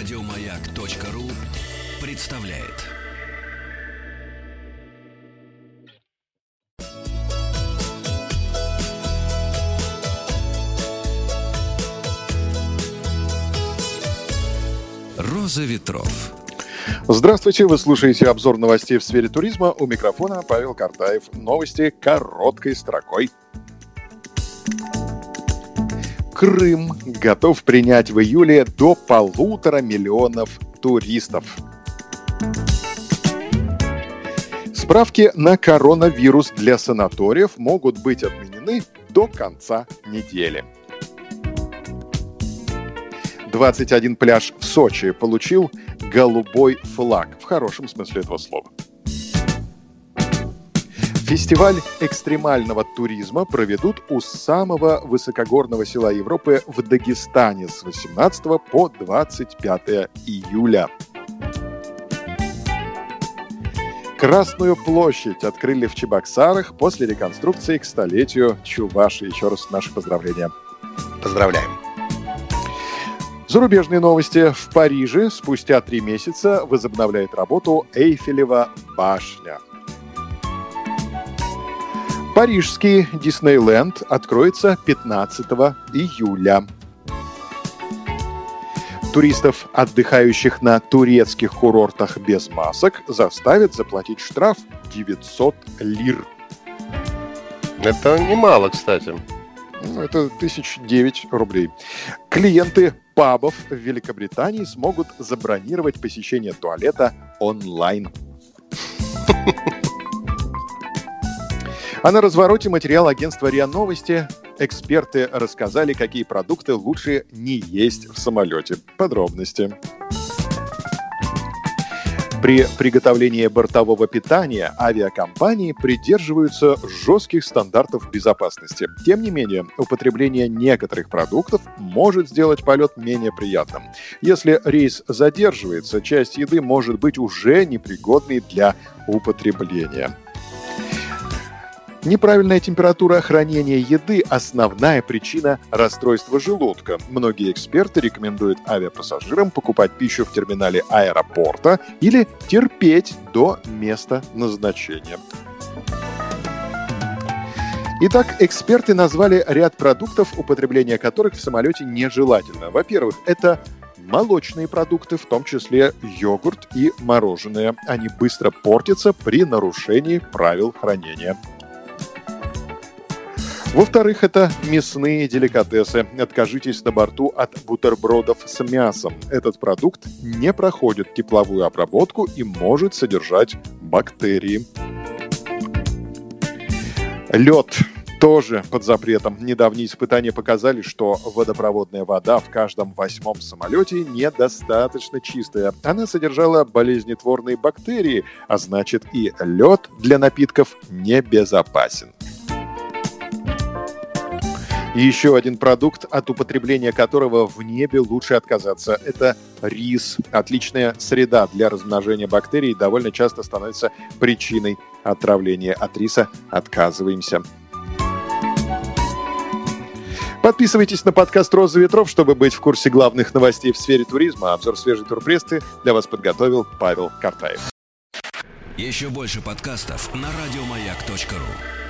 Радиомаяк.ру представляет. Роза ветров. Здравствуйте, вы слушаете обзор новостей в сфере туризма. У микрофона Павел Картаев. Новости короткой строкой. Крым готов принять в июле до полутора миллионов туристов. Справки на коронавирус для санаториев могут быть отменены до конца недели. 21 пляж в Сочи получил голубой флаг в хорошем смысле этого слова. Фестиваль экстремального туризма проведут у самого высокогорного села Европы в Дагестане с 18 по 25 июля. Красную площадь открыли в Чебоксарах после реконструкции к столетию Чуваши. Еще раз наши поздравления. Поздравляем. Зарубежные новости. В Париже спустя три месяца возобновляет работу Эйфелева башня – Парижский Диснейленд откроется 15 июля. Туристов, отдыхающих на турецких курортах без масок, заставят заплатить штраф 900 лир. Это немало, кстати. Ну, это тысяч девять рублей. Клиенты пабов в Великобритании смогут забронировать посещение туалета онлайн. А на развороте материал агентства РИА Новости эксперты рассказали, какие продукты лучше не есть в самолете. Подробности. При приготовлении бортового питания авиакомпании придерживаются жестких стандартов безопасности. Тем не менее, употребление некоторых продуктов может сделать полет менее приятным. Если рейс задерживается, часть еды может быть уже непригодной для употребления. Неправильная температура хранения еды – основная причина расстройства желудка. Многие эксперты рекомендуют авиапассажирам покупать пищу в терминале аэропорта или терпеть до места назначения. Итак, эксперты назвали ряд продуктов, употребление которых в самолете нежелательно. Во-первых, это молочные продукты, в том числе йогурт и мороженое. Они быстро портятся при нарушении правил хранения. Во-вторых, это мясные деликатесы. Откажитесь на борту от бутербродов с мясом. Этот продукт не проходит тепловую обработку и может содержать бактерии. Лед тоже под запретом. Недавние испытания показали, что водопроводная вода в каждом восьмом самолете недостаточно чистая. Она содержала болезнетворные бактерии, а значит и лед для напитков небезопасен. Еще один продукт, от употребления которого в небе лучше отказаться. Это рис. Отличная среда для размножения бактерий довольно часто становится причиной отравления. От риса отказываемся. Подписывайтесь на подкаст «Роза ветров», чтобы быть в курсе главных новостей в сфере туризма. Обзор свежей турпрессы для вас подготовил Павел Картаев. Еще больше подкастов на радиомаяк.ру